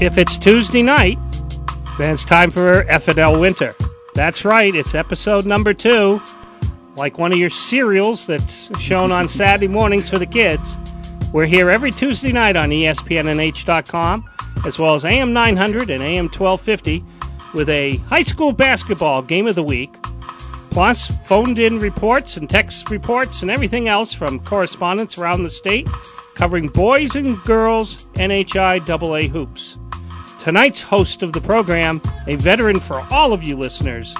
If it's Tuesday night, then it's time for FNL Winter. That's right, it's episode number two. Like one of your cereals that's shown on Saturday mornings for the kids. We're here every Tuesday night on ESPNNH.com, as well as AM 900 and AM 1250, with a high school basketball game of the week, plus phoned in reports and text reports and everything else from correspondents around the state covering boys and girls NHI AA hoops. Tonight's host of the program, a veteran for all of you listeners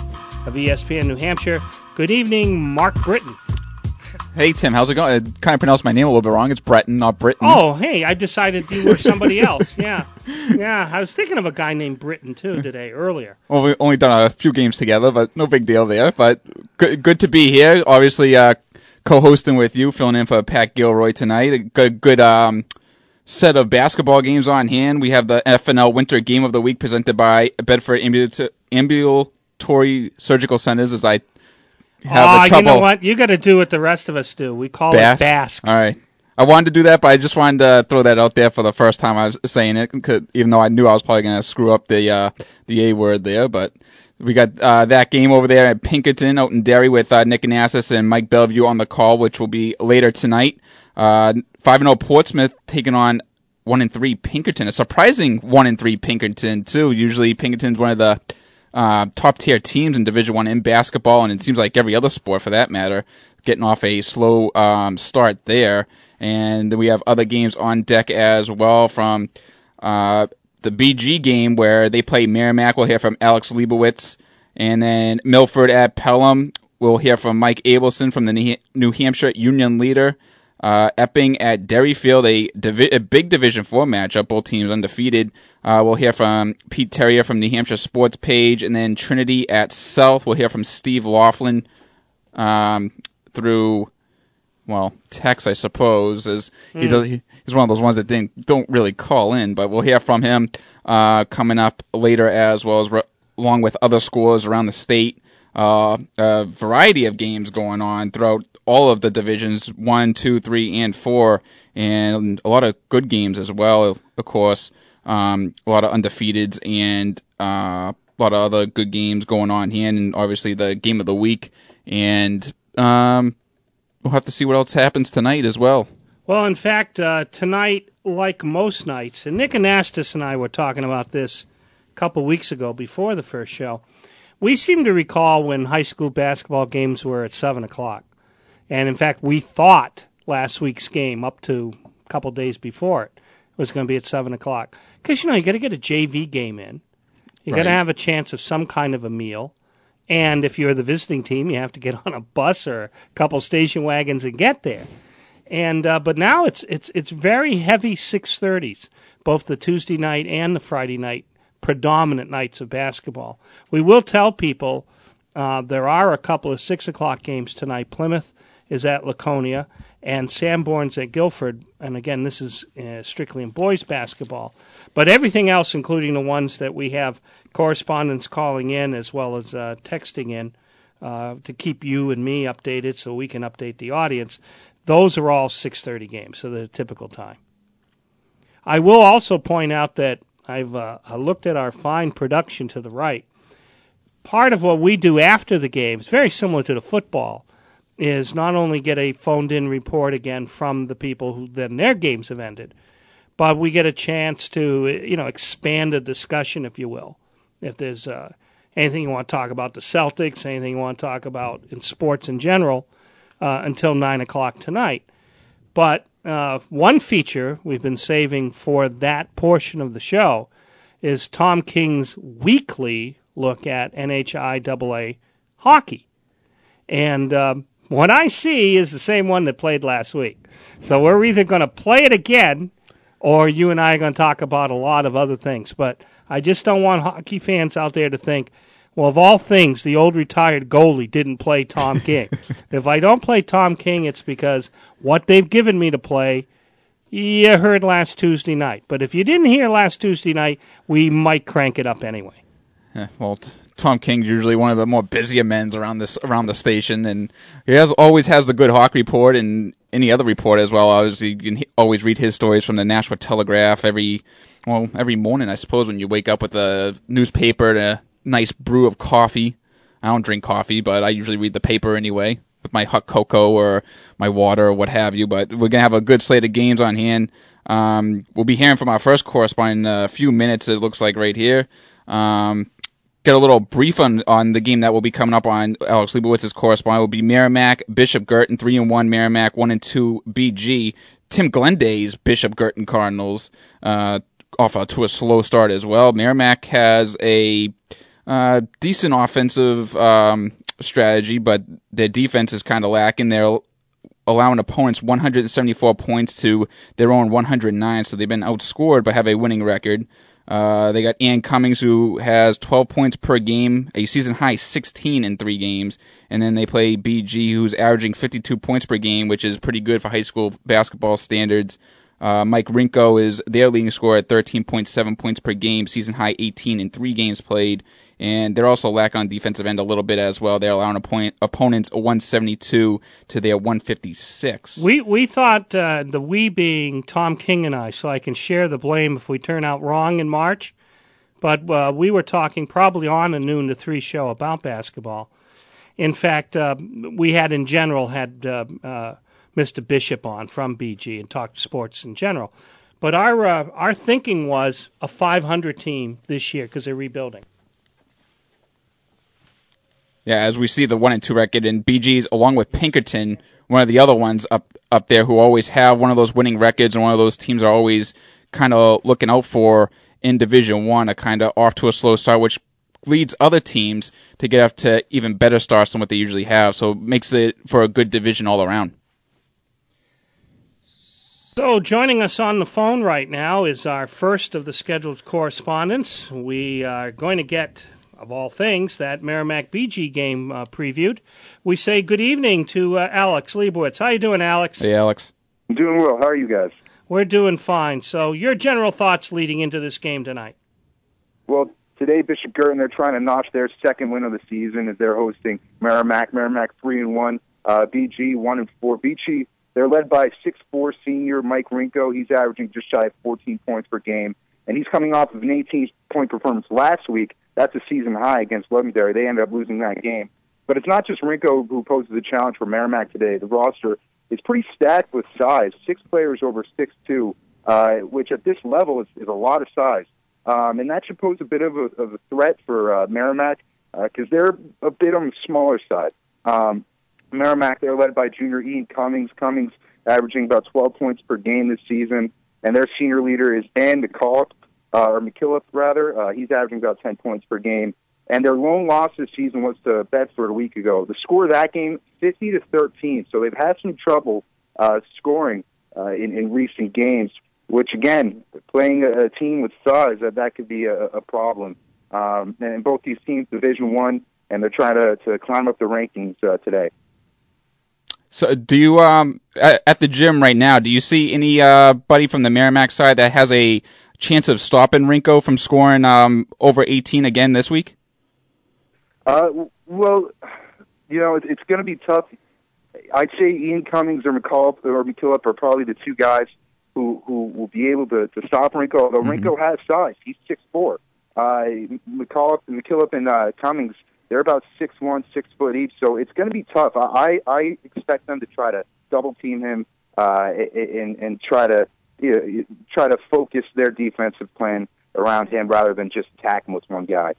of ESPN New Hampshire. Good evening, Mark Britton. Hey Tim, how's it going? I kind of pronounced my name a little bit wrong. It's Breton, not Britton. Oh, hey, I decided you were somebody else. Yeah. Yeah, I was thinking of a guy named Britton too today, earlier. Well, we've only done a few games together, but no big deal there. But good, good to be here. Obviously, uh, co-hosting with you, filling in for Pat Gilroy tonight. A good, good um, set of basketball games on hand. We have the FNL Winter Game of the Week presented by Bedford Ambulat- Ambulatory Surgical Centers. As I have Oh, the you know what? You got to do what the rest of us do. We call Bask? it BASC. All right. I wanted to do that, but I just wanted to throw that out there for the first time I was saying it, even though I knew I was probably going to screw up the uh, the A word there. But we got uh, that game over there at Pinkerton out in Derry with uh, Nick Anastas and Mike Bellevue on the call, which will be later tonight. Uh, Five and zero Portsmouth taking on one and three Pinkerton. A surprising one and three Pinkerton too. Usually Pinkerton's one of the uh, top tier teams in Division One in basketball, and it seems like every other sport for that matter, getting off a slow um, start there. And then we have other games on deck as well from uh, the BG game where they play Merrimack. We'll hear from Alex Leibowitz, and then Milford at Pelham. We'll hear from Mike Abelson from the New Hampshire Union Leader. Uh, Epping at Derryfield, a, divi- a big Division Four matchup. Both teams undefeated. Uh, we'll hear from Pete Terrier from New Hampshire Sports Page, and then Trinity at South. We'll hear from Steve Laughlin um, through well text, I suppose. As he does, he's one of those ones that didn't don't really call in, but we'll hear from him uh, coming up later as well as re- along with other scores around the state. Uh, a variety of games going on throughout all of the divisions one, two, three, and four, and a lot of good games as well. Of course, um, a lot of undefeateds and uh, a lot of other good games going on here, and obviously the game of the week. And um, we'll have to see what else happens tonight as well. Well, in fact, uh, tonight, like most nights, and Nick Anastas and I were talking about this a couple weeks ago before the first show. We seem to recall when high school basketball games were at 7 o'clock. And in fact, we thought last week's game, up to a couple days before it, was going to be at 7 o'clock. Because, you know, you got to get a JV game in, you got to have a chance of some kind of a meal. And if you're the visiting team, you have to get on a bus or a couple station wagons and get there and uh, but now it's it's it's very heavy 6:30s, both the Tuesday night and the Friday night predominant nights of basketball. We will tell people uh, there are a couple of six o'clock games tonight. Plymouth is at Laconia, and Sanborn's at Gilford. And again, this is uh, strictly in boys basketball, but everything else, including the ones that we have correspondents calling in as well as uh, texting in uh, to keep you and me updated, so we can update the audience. Those are all 6:30 games, so the typical time. I will also point out that I've uh, looked at our fine production to the right. Part of what we do after the games, very similar to the football, is not only get a phoned-in report again from the people who then their games have ended, but we get a chance to you know expand a discussion, if you will. If there's uh, anything you want to talk about the Celtics, anything you want to talk about in sports in general, uh, until nine o'clock tonight. But uh, one feature we've been saving for that portion of the show is Tom King's weekly look at NHIAA hockey. And um, what I see is the same one that played last week. So we're either going to play it again or you and I are going to talk about a lot of other things. But I just don't want hockey fans out there to think, well, of all things, the old retired goalie didn't play Tom King. if I don't play Tom King, it's because what they've given me to play, you heard last Tuesday night. But if you didn't hear last Tuesday night, we might crank it up anyway. Eh, well, t- Tom King's usually one of the more busier men around this around the station, and he has always has the good hawk report and any other report as well. Obviously, you can always read his stories from the Nashua Telegraph every well every morning, I suppose, when you wake up with a newspaper and a nice brew of coffee. I don't drink coffee, but I usually read the paper anyway with my hot cocoa or my water or what have you. But we're gonna have a good slate of games on hand. Um, we'll be hearing from our first correspondent in a few minutes. It looks like right here. Um, get a little brief on, on the game that will be coming up on Alex Leibowitz's correspondent will be Merrimack, Bishop Guertin, 3 and 1, Merrimack, 1 and 2, BG. Tim Glenday's Bishop Guertin Cardinals, uh, off to a slow start as well. Merrimack has a, uh, decent offensive, um, strategy, but their defense is kind of lacking. They're allowing opponents 174 points to their own 109, so they've been outscored but have a winning record. Uh, they got Ian Cummings, who has 12 points per game, a season high 16 in three games. And then they play BG, who's averaging 52 points per game, which is pretty good for high school basketball standards. Uh, Mike Rinko is their leading scorer at 13.7 points per game, season high 18 in three games played. And they're also lacking on defensive end a little bit as well. They're allowing opponent, opponents a 172 to their 156. We we thought uh, the we being Tom King and I, so I can share the blame if we turn out wrong in March. But uh, we were talking probably on a noon to three show about basketball. In fact, uh, we had in general had uh, uh, Mr. Bishop on from BG and talked sports in general. But our uh, our thinking was a 500 team this year because they're rebuilding. Yeah, as we see the one and two record in BG's, along with Pinkerton, one of the other ones up up there who always have one of those winning records, and one of those teams are always kind of looking out for in Division One, a kind of off to a slow start, which leads other teams to get up to even better starts than what they usually have. So it makes it for a good division all around. So, joining us on the phone right now is our first of the scheduled correspondents. We are going to get of all things, that Merrimack BG game uh, previewed. We say good evening to uh, Alex Leibowitz. How you doing, Alex? Hey, Alex. I'm doing well. How are you guys? We're doing fine. So, your general thoughts leading into this game tonight? Well, today Bishop Guertin they're trying to notch their second win of the season as they're hosting Merrimack. Merrimack three and one, uh, BG one and four. BG they're led by six four senior Mike Rinko. He's averaging just shy of 14 points per game, and he's coming off of an 18 point performance last week that's a season high against Londonderry. They ended up losing that game. But it's not just Rinko who poses the challenge for Merrimack today. The roster is pretty stacked with size. Six players over six two, uh, which at this level is, is a lot of size. Um, and that should pose a bit of a, of a threat for uh, Merrimack because uh, they're a bit on the smaller side. Um, Merrimack, they're led by junior Ian Cummings. Cummings averaging about 12 points per game this season. And their senior leader is Dan McCall, uh, or McKillop rather. Uh, he's averaging about 10 points per game. And their lone loss this season was to Bedford a week ago. The score of that game, 50 to 13. So they've had some trouble uh, scoring uh, in, in recent games. Which again, playing a, a team with size, that that could be a, a problem. Um, and both these teams, Division One, and they're trying to to climb up the rankings uh, today. So, do you um at, the gym right now? Do you see any uh buddy from the Merrimack side that has a chance of stopping Rinko from scoring um, over 18 again this week? Uh, well, you know, it's going to be tough. I'd say Ian Cummings or McCall or McKillop are probably the two guys who who will be able to, to stop Rinko. Although mm-hmm. Rinko has size, he's six four. Uh, McCall, McKillop, and uh, Cummings they're about six one, six foot each. So it's going to be tough. I I expect them to try to double team him uh, and and try to you know, try to focus their defensive plan around him rather than just attack him with one guy.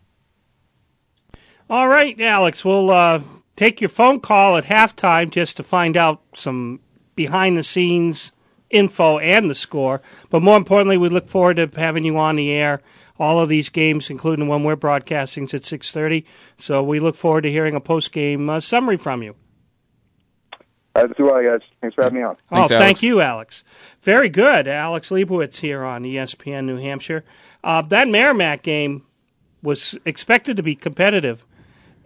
All right, Alex, we'll uh, take your phone call at halftime just to find out some behind the scenes info and the score. But more importantly, we look forward to having you on the air. All of these games, including the one we're broadcasting, is at six thirty. So we look forward to hearing a post game uh, summary from you. That's do I, guys. Thanks for having me on. Thanks, oh, Alex. thank you, Alex. Very good. Alex Leibowitz here on ESPN New Hampshire. Uh, that Merrimack game was expected to be competitive.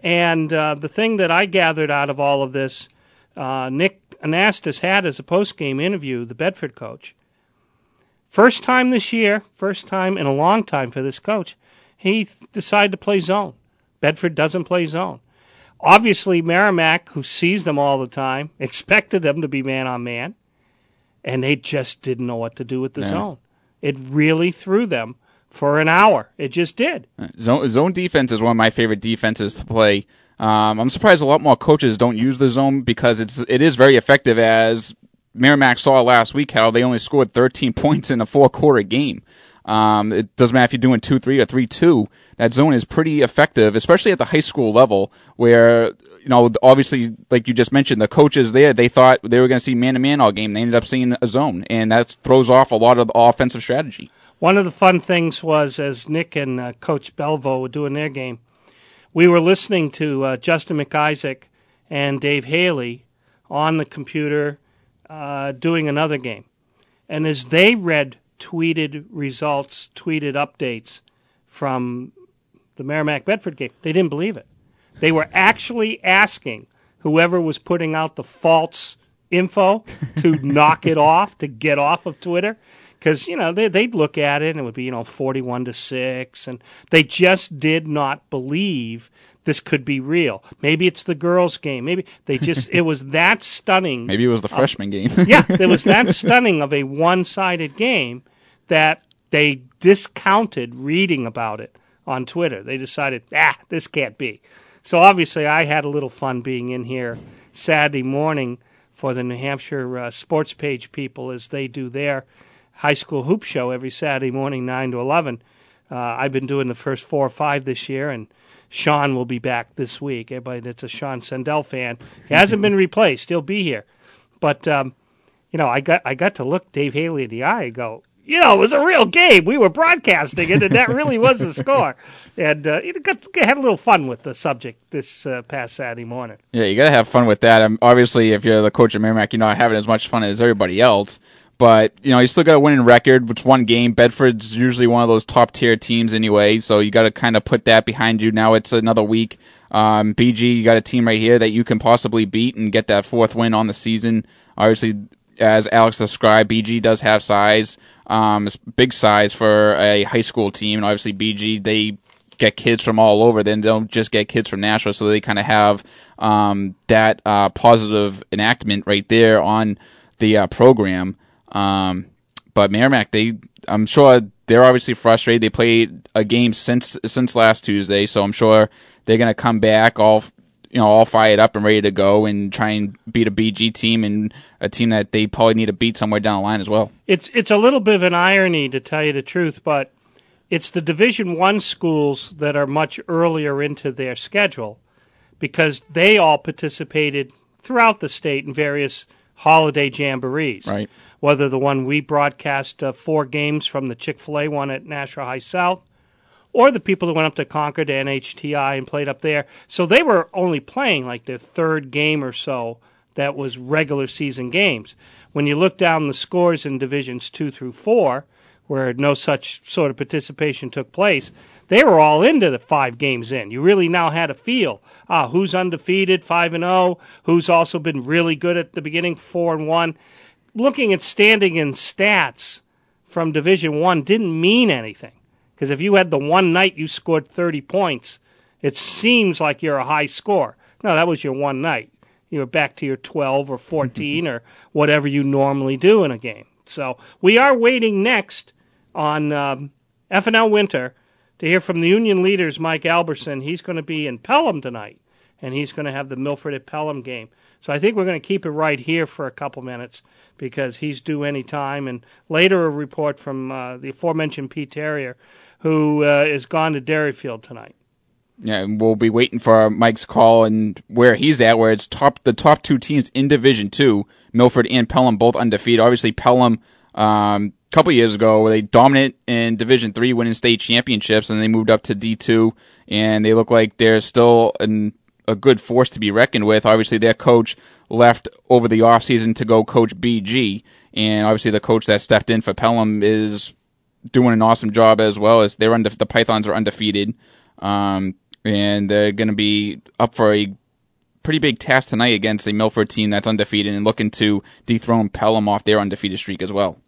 And uh, the thing that I gathered out of all of this, uh, Nick Anastas had as a post game interview, the Bedford coach. First time this year, first time in a long time for this coach, he decided to play zone. Bedford doesn't play zone. Obviously, Merrimack, who sees them all the time, expected them to be man on man, and they just didn't know what to do with the Yeah. zone. It really threw them for an hour. It just did. Zone, zone defense is one of my favorite defenses to play. Um, I'm surprised a lot more coaches don't use the zone because it's it is very effective. As Merrimack saw last week, how they only scored 13 points in a four quarter game. Um, it doesn't matter if you're doing two three or three two. That zone is pretty effective, especially at the high school level, where you know obviously, like you just mentioned, the coaches there they thought they were going to see man to man all game. They ended up seeing a zone, and that throws off a lot of the offensive strategy. One of the fun things was as Nick and uh, Coach Belvo were doing their game, we were listening to uh, Justin McIsaac and Dave Haley on the computer uh, doing another game. And as they read tweeted results, tweeted updates from the Merrimack Bedford game, they didn't believe it. They were actually asking whoever was putting out the false info to knock it off, to get off of Twitter. Because, you know, they, they'd look at it and it would be, you know, 41 to 6. And they just did not believe this could be real. Maybe it's the girls' game. Maybe they just, it was that stunning. Maybe it was the freshman game. yeah, it was that stunning of a one sided game that they discounted reading about it on Twitter. They decided, ah, this can't be. So obviously, I had a little fun being in here Saturday morning for the New Hampshire uh, sports page people as they do their high school hoop show every Saturday morning, 9 to 11. Uh, I've been doing the first four or five this year, and Sean will be back this week. Everybody that's a Sean Sendell fan, he hasn't been replaced. He'll be here. But, um, you know, I got I got to look Dave Haley in the eye and go, you know, it was a real game. We were broadcasting it, and that really was the score. And uh, you got had a little fun with the subject this uh, past Saturday morning. Yeah, you gotta have fun with that. Um, obviously, if you're the coach of Merrimack, you're not having as much fun as everybody else. But you know, you still got a winning record, which one game. Bedford's usually one of those top tier teams anyway, so you got to kind of put that behind you. Now it's another week. Um, BG, you got a team right here that you can possibly beat and get that fourth win on the season. Obviously, as Alex described, BG does have size, um, it's big size for a high school team, and obviously BG they get kids from all over. They don't just get kids from Nashua, so they kind of have um, that uh, positive enactment right there on the uh, program. Um, but Merrimack, they, I'm sure they're obviously frustrated. They played a game since since last Tuesday, so I'm sure they're gonna come back all, you know, all fired up and ready to go and try and beat a BG team and a team that they probably need to beat somewhere down the line as well. It's it's a little bit of an irony to tell you the truth, but it's the Division One schools that are much earlier into their schedule because they all participated throughout the state in various holiday jamborees. Right. Whether the one we broadcast uh, four games from the Chick Fil A one at Nashua High South, or the people that went up to Concord to NHTI and played up there. So they were only playing like their third game or so that was regular season games. When you look down the scores in divisions two through four, where no such sort of participation took place, they were all into the five games in. You really now had a feel. Ah, who's undefeated, five and zero? Who's also been really good at the beginning, four and one? Looking at standing and stats from Division One didn't mean anything because if you had the one night you scored thirty points, it seems like you're a high score. No, that was your one night. You were back to your twelve or fourteen or whatever you normally do in a game. So we are waiting next on um, FNL Winter to hear from the union leaders, Mike Alberson. He's going to be in Pelham tonight, and he's going to have the Milford at Pelham game. So I think we're going to keep it right here for a couple minutes because he's due any time. And later, a report from uh, the aforementioned Pete Terrier, who uh, is gone to Derryfield tonight. Yeah, and we'll be waiting for Mike's call and where he's at, where it's top the top two teams in Division Two, Milford and Pelham, both undefeated. Obviously, Pelham, um, a couple years ago, were they dominant in Division Three, winning state championships, and they moved up to D two, and they look like they're still an, a good force to be reckoned with. Obviously, their coach left over the offseason to go coach BG, and obviously the coach that stepped in for Pelham is doing an awesome job as well as they're unde- the Pythons are undefeated. Um, and they're going to be up for a pretty big task tonight against a Milford team that's undefeated and looking to dethrone Pelham off their undefeated streak as well.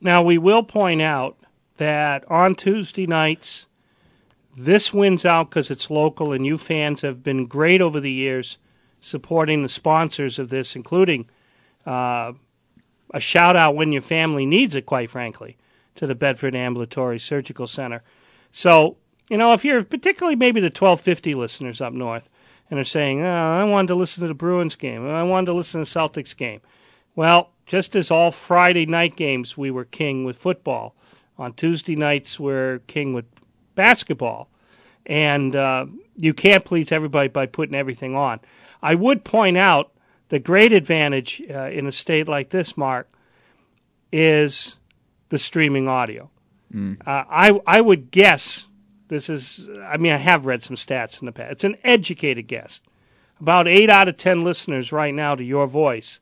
Now, we will point out that on Tuesday nights, This wins out because it's local, and you fans have been great over the years supporting the sponsors of this, including uh, a shout out when your family needs it, quite frankly, to the Bedford Ambulatory Surgical Center. So, you know, if you're particularly maybe the 1250 listeners up north and are saying, oh, I wanted to listen to the Bruins game, I wanted to listen to the Celtics game. Well, just as all Friday night games we were king with football, on Tuesday nights we're king with basketball. And uh, you can't please everybody by putting everything on. I would point out the great advantage uh, in a state like this, Mark, is the streaming audio. Mm. Uh, I I would guess this is. I mean, I have read some stats in the past. It's an educated guess. About eight out of ten listeners right now to your voice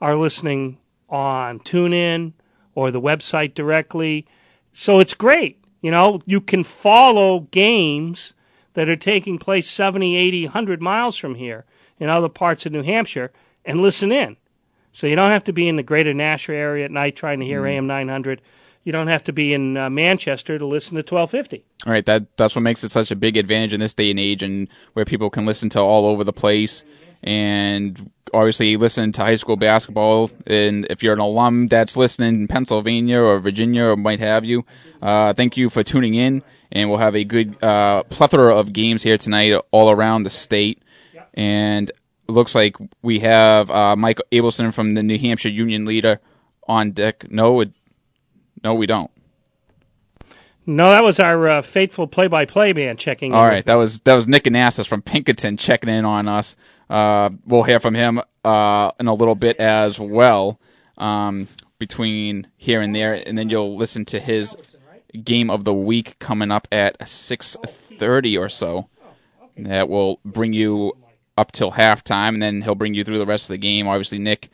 are listening on TuneIn or the website directly. So it's great. You know, you can follow games that are taking place 70, 80, 100 miles from here in other parts of New Hampshire and listen in. So you don't have to be in the greater Nashua area at night trying to hear mm. AM 900. You don't have to be in uh, Manchester to listen to 1250. All right, that that's what makes it such a big advantage in this day and age, and where people can listen to all over the place, and obviously listen to high school basketball. And if you're an alum that's listening in Pennsylvania or Virginia or might have you, uh, thank you for tuning in, and we'll have a good uh, plethora of games here tonight all around the state and looks like we have uh, Mike Abelson from the New Hampshire Union Leader on deck. No, it, no, we don't. No, that was our uh, faithful play-by-play man checking. All right, that was that was Nick Anastas from Pinkerton checking in on us. Uh, we'll hear from him uh, in a little bit as well, um, between here and there, and then you'll listen to his game of the week coming up at six thirty or so. That will bring you up till halftime, and then he'll bring you through the rest of the game. Obviously, Nick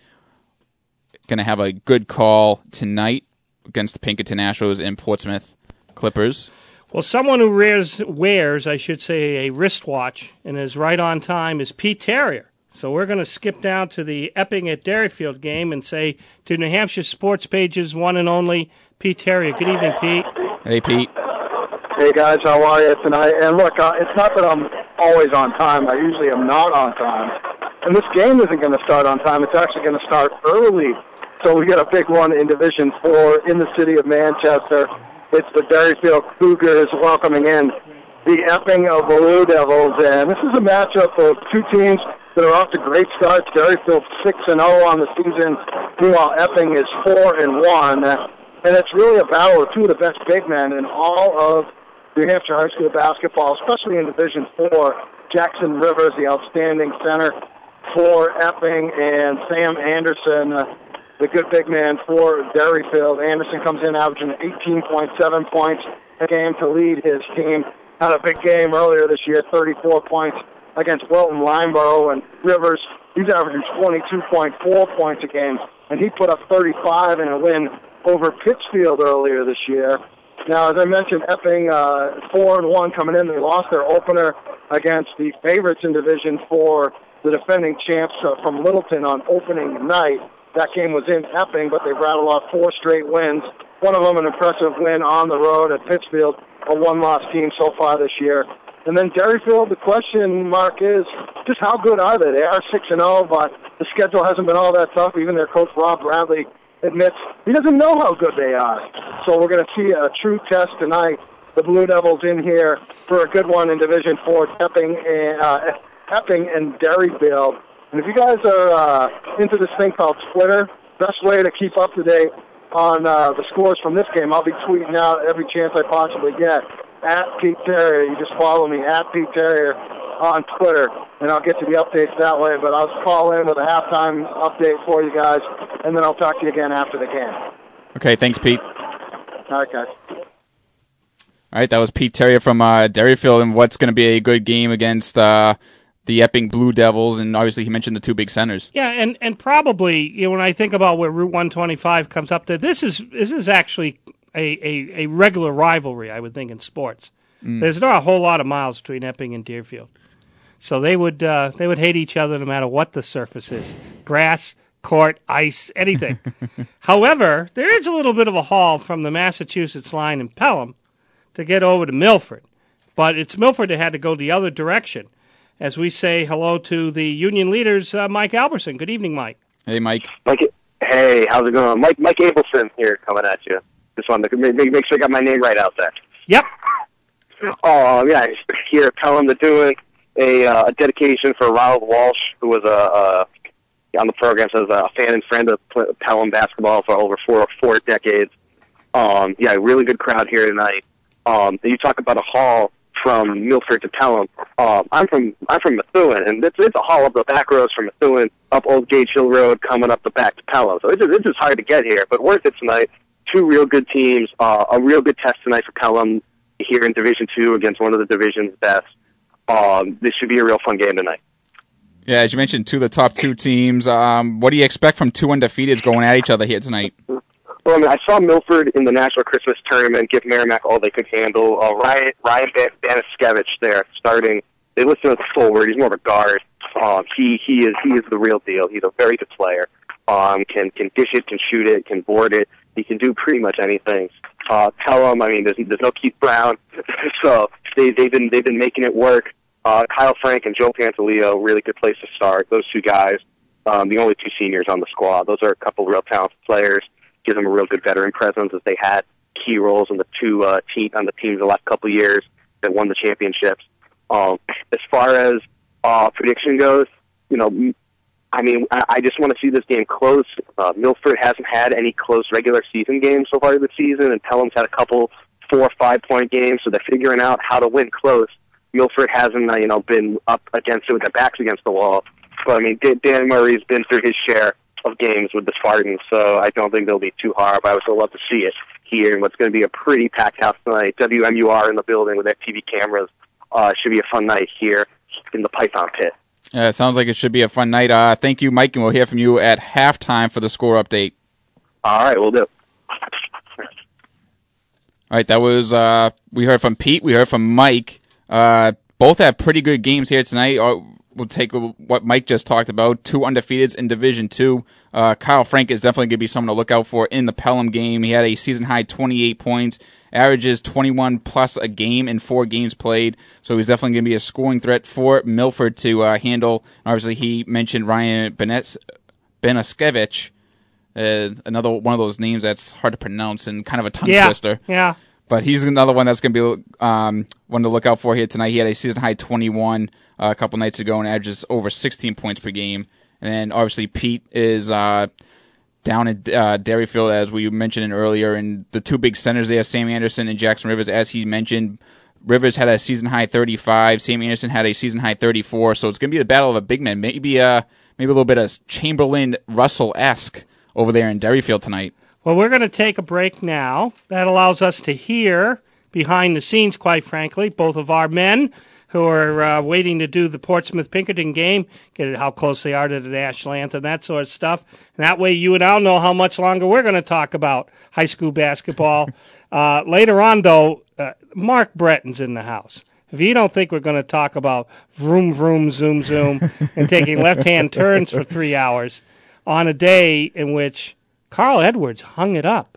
going to have a good call tonight against the Pinkerton Astros and Portsmouth Clippers. Well, someone who wears, wears, I should say, a wristwatch and is right on time is Pete Terrier. So we're going to skip down to the Epping at Derryfield game and say to New Hampshire Sports Pages one and only Pete Terrier. Good evening, Pete. Hey, Pete. Hey guys, how are you tonight? And look, uh, it's not that I'm always on time. I usually am not on time. And this game isn't going to start on time. It's actually going to start early. So we got a big one in Division Four in the city of Manchester. It's the Derryfield Cougars welcoming in the Epping of Blue Devils, and this is a matchup of two teams that are off to great starts. Derryfield six and zero on the season, meanwhile Epping is four and one, and it's really a battle of two of the best big men in all of New Hampshire high school basketball, especially in Division Four. Jackson Rivers, the outstanding center for Epping, and Sam Anderson, uh, the good big man for Derryfield. Anderson comes in averaging 18.7 points a game to lead his team. Had a big game earlier this year, 34 points against Wilton Lyndeborough, and Rivers, he's averaging 22.4 points a game, and he put up 35 in a win over Pittsfield earlier this year. Now, as I mentioned, Epping uh, four and one coming in. They lost their opener against the favorites in Division Four, the defending champs uh, from Littleton on opening night. That game was in Epping, but they've rattled off four straight wins. One of them an impressive win on the road at Pittsfield, a one-loss team so far this year. And then Derryfield, the question mark is just how good are they? They are six and zero, oh, but the schedule hasn't been all that tough. Even their coach Rob Bradley admits he doesn't know how good they are. So we're going to see a true test tonight. The Blue Devils in here for a good one in Division Four, Epping and uh, Epping and Derryfield. And if you guys are uh, into this thing called Twitter, best way to keep up to date on uh, the scores from this game, I'll be tweeting out every chance I possibly get at Pete Terrier. You just follow me at Pete Terrier on Twitter, and I'll get to the updates that way. But I'll call in with a halftime update for you guys, and then I'll talk to you again after the game. Okay, thanks, Pete. All right, guys. All right, that was Pete Terrier from uh, Derryfield, and what's going to be a good game against uh, the Epping Blue Devils, and obviously he mentioned the two big centers. Yeah, and and probably you know when I think about where Route 125 comes up to, this is this is actually a, a, a regular rivalry, I would think, in sports. Mm. There's not a whole lot of miles between Epping and Deerfield. So they would uh, they would hate each other no matter what the surface is, grass, court, ice, anything. However, there is a little bit of a haul from the Massachusetts line in Pelham to get over to Milford. but it's Milford that had to go the other direction. As we say hello to the union leaders, uh, Mike Alberson. Good evening, Mike. Hey, Mike. Mike, hey, how's it going? Mike, Mike Abelson here coming at you. Just wanted to make, make sure I got my name right out there. Yep. Oh, yeah, here telling them to doing a, uh, a dedication for Ronald Walsh, who was a, a on the program says a fan and friend of Pelham basketball for over four four decades. Um, yeah, really good crowd here tonight. Um, you talk about a haul from Milford to Pelham. Um, I'm from I'm from Methuen, and it's it's a haul up the back roads from Methuen up Old Gage Hill Road, coming up the back to Pelham. So it's it's just hard to get here, but worth it tonight. Two real good teams, uh, a real good test tonight for Pelham here in Division Two against one of the division's best. Um, this should be a real fun game tonight. Yeah, as you mentioned, two of the top two teams. Um, what do you expect from two undefeateds going at each other here tonight? Well, I mean, I saw Milford in the National Christmas Tournament give Merrimack all they could handle. Uh, Ryan Ryan Ban- Baniskevich there starting. They him as a forward. He's more of a guard. Um, he he is he is the real deal. He's a very good player. Um, can can dish it, can shoot it, can board it. He can do pretty much anything. Uh, tell him. I mean, there's there's no Keith Brown, so they they've been they've been making it work. Uh, Kyle Frank and Joe Pantaleo, really good place to start. Those two guys, um, the only two seniors on the squad. Those are a couple of real talented players. Give them a real good veteran presence as they had key roles in the two uh, team on the teams the last couple years that won the championships. Um, as far as uh, prediction goes, you know, I mean, I, I just want to see this game close. Uh, Milford hasn't had any close regular season games so far this season, and Pelham's had a couple four or five point games, so they're figuring out how to win close. Milford hasn't, uh, you know, been up against it with their backs against the wall. But I mean, Dan Murray's been through his share of games with the Spartans, so I don't think they'll be too hard. But I would still love to see it here in what's going to be a pretty packed house tonight. WMUR in the building with their TV cameras. Uh, should be a fun night here in the Python Pit. Yeah, it sounds like it should be a fun night. Uh, thank you, Mike, and we'll hear from you at halftime for the score update. All right, we'll do. All right, that was uh, we heard from Pete, we heard from Mike. Uh, both have pretty good games here tonight. We'll take what Mike just talked about. Two undefeateds in Division Two. Uh, Kyle Frank is definitely going to be someone to look out for in the Pelham game. He had a season high 28 points, averages 21 plus a game in four games played. So he's definitely going to be a scoring threat for Milford to uh, handle. Obviously, he mentioned Ryan Benes- Benaskevich. Uh, another one of those names that's hard to pronounce and kind of a tongue yeah, twister. Yeah. But he's another one that's going to be um, one to look out for here tonight. He had a season high 21 uh, a couple nights ago and averages over 16 points per game. And then obviously Pete is uh, down at uh, Derryfield, as we mentioned earlier. And the two big centers there, Sam Anderson and Jackson Rivers, as he mentioned. Rivers had a season high 35. Sam Anderson had a season high 34. So it's going to be the battle of a big man. Maybe uh, maybe a little bit of Chamberlain Russell esque over there in Derryfield tonight. Well, we're going to take a break now. That allows us to hear behind the scenes, quite frankly, both of our men who are uh, waiting to do the Portsmouth Pinkerton game, get how close they are to the national anthem, that sort of stuff. And that way, you and I'll know how much longer we're going to talk about high school basketball. uh, later on, though, uh, Mark Breton's in the house. If you don't think we're going to talk about vroom, vroom, zoom, zoom, and taking left hand turns for three hours on a day in which Carl Edwards hung it up.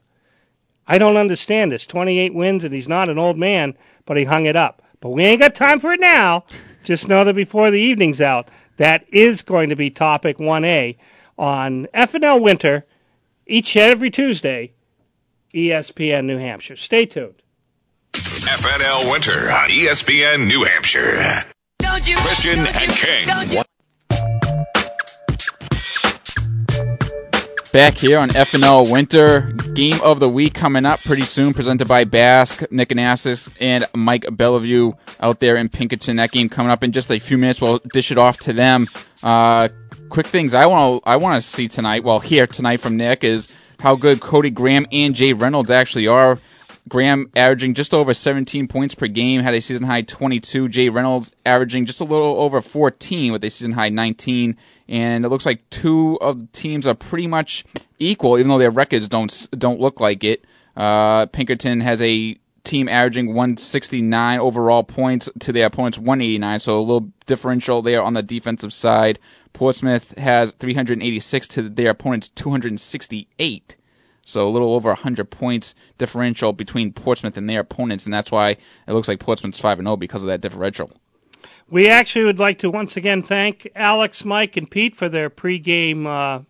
I don't understand this. 28 wins, and he's not an old man, but he hung it up. But we ain't got time for it now. Just know that before the evening's out, that is going to be topic 1A on FNL Winter each and every Tuesday, ESPN New Hampshire. Stay tuned. FNL Winter on ESPN New Hampshire. Christian and King. Back here on FNL Winter. Game of the week coming up pretty soon, presented by BASC, Nick Anastas, and Mike Bellevue out there in Pinkerton. That game coming up in just a few minutes. We'll dish it off to them. Uh, quick things I want to I want to see tonight. Well, here tonight from Nick is how good Cody Graham and Jay Reynolds actually are. Graham averaging just over 17 points per game, had a season high 22. Jay Reynolds averaging just a little over 14 with a season high 19 and it looks like two of the teams are pretty much equal, even though their records don't don't look like it. Uh, Pinkerton has a team averaging 169 overall points to their opponents 189, so a little differential there on the defensive side. Portsmouth has 386 to their opponents 268. So a little over 100 points differential between Portsmouth and their opponents, and that's why it looks like Portsmouth's 5 0 because of that differential. We actually would like to once again thank Alex, Mike, and Pete for their pregame uh,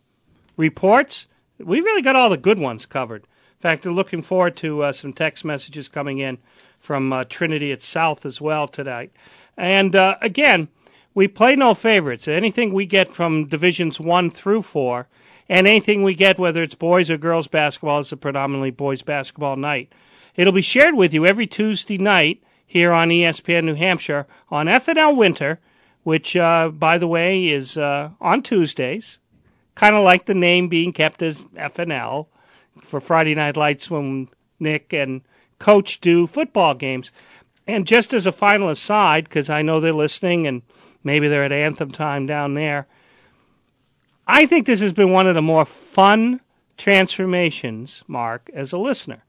reports. We really got all the good ones covered. In fact, we're looking forward to uh, some text messages coming in from uh, Trinity at South as well tonight. And uh, again, we play no favorites. Anything we get from divisions one through four, and anything we get, whether it's boys or girls basketball, is a predominantly boys basketball night. It'll be shared with you every Tuesday night here on ESPN New Hampshire on FNL Winter, which, uh, by the way, is uh, on Tuesdays, kind of like the name being kept as FNL for Friday Night Lights when Nick and Coach do football games. And just as a final aside, because I know they're listening and maybe they're at anthem time down there, I think this has been one of the more fun transformations, Mark, as a listener.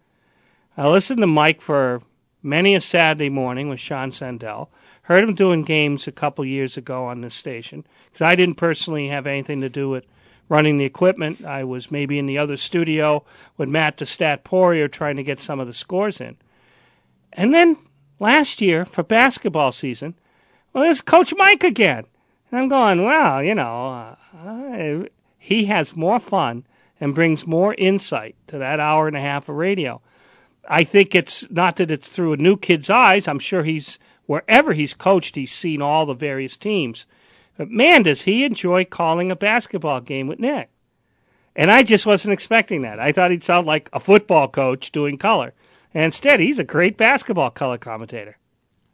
I listened to Mike for many a Saturday morning with Sean Sandell. Heard him doing games a couple years ago on this station because I didn't personally have anything to do with running the equipment. I was maybe in the other studio with Matt Stat Poirier trying to get some of the scores in. And then last year for basketball season, well, there's Coach Mike again. And I'm going, well, you know, uh, he has more fun and brings more insight to that hour and a half of radio. I think it's not that it's through a new kid's eyes. I'm sure he's wherever he's coached, he's seen all the various teams. But man, does he enjoy calling a basketball game with Nick. And I just wasn't expecting that. I thought he'd sound like a football coach doing color. And instead, he's a great basketball color commentator.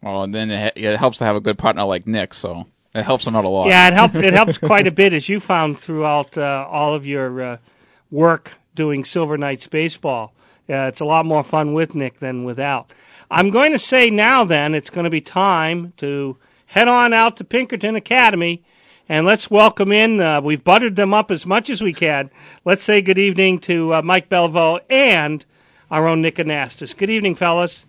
Well, and then it helps to have a good partner like Nick, so it helps them out a lot. Yeah, it helps. It helps quite a bit, as you found throughout uh, all of your uh, work doing Silver Knights baseball. Uh, it's a lot more fun with Nick than without. I'm going to say now, then, it's going to be time to head on out to Pinkerton Academy and let's welcome in. Uh, we've buttered them up as much as we can. Let's say good evening to uh, Mike Belvo and our own Nick Anastas. Good evening, fellas.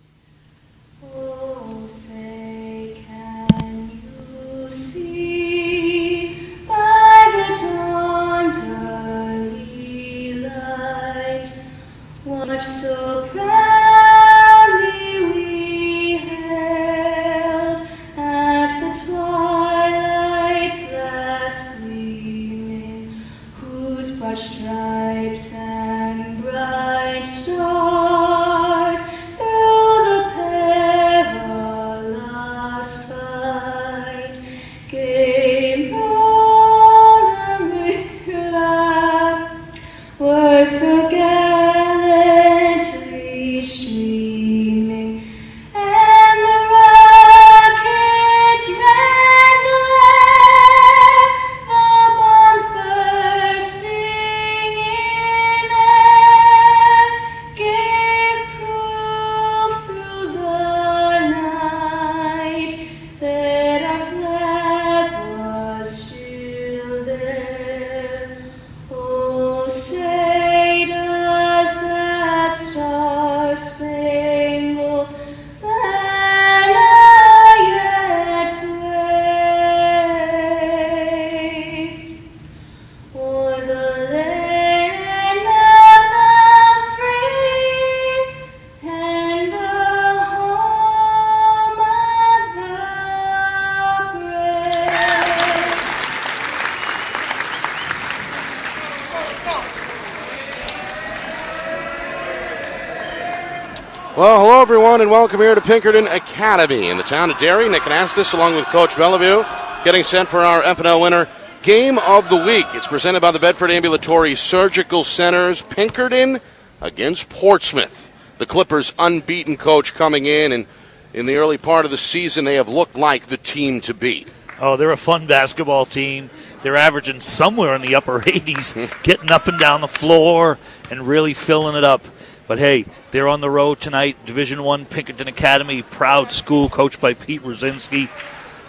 And welcome here to Pinkerton Academy in the town of Derry. Nick Anastas, along with Coach Bellevue, getting sent for our FNL Winter game of the week. It's presented by the Bedford Ambulatory Surgical Centers. Pinkerton against Portsmouth. The Clippers' unbeaten coach coming in, and in the early part of the season, they have looked like the team to beat. Oh, they're a fun basketball team. They're averaging somewhere in the upper 80s, getting up and down the floor and really filling it up. But hey, they're on the road tonight. Division One Pinkerton Academy, proud school, coached by Pete Rosinski.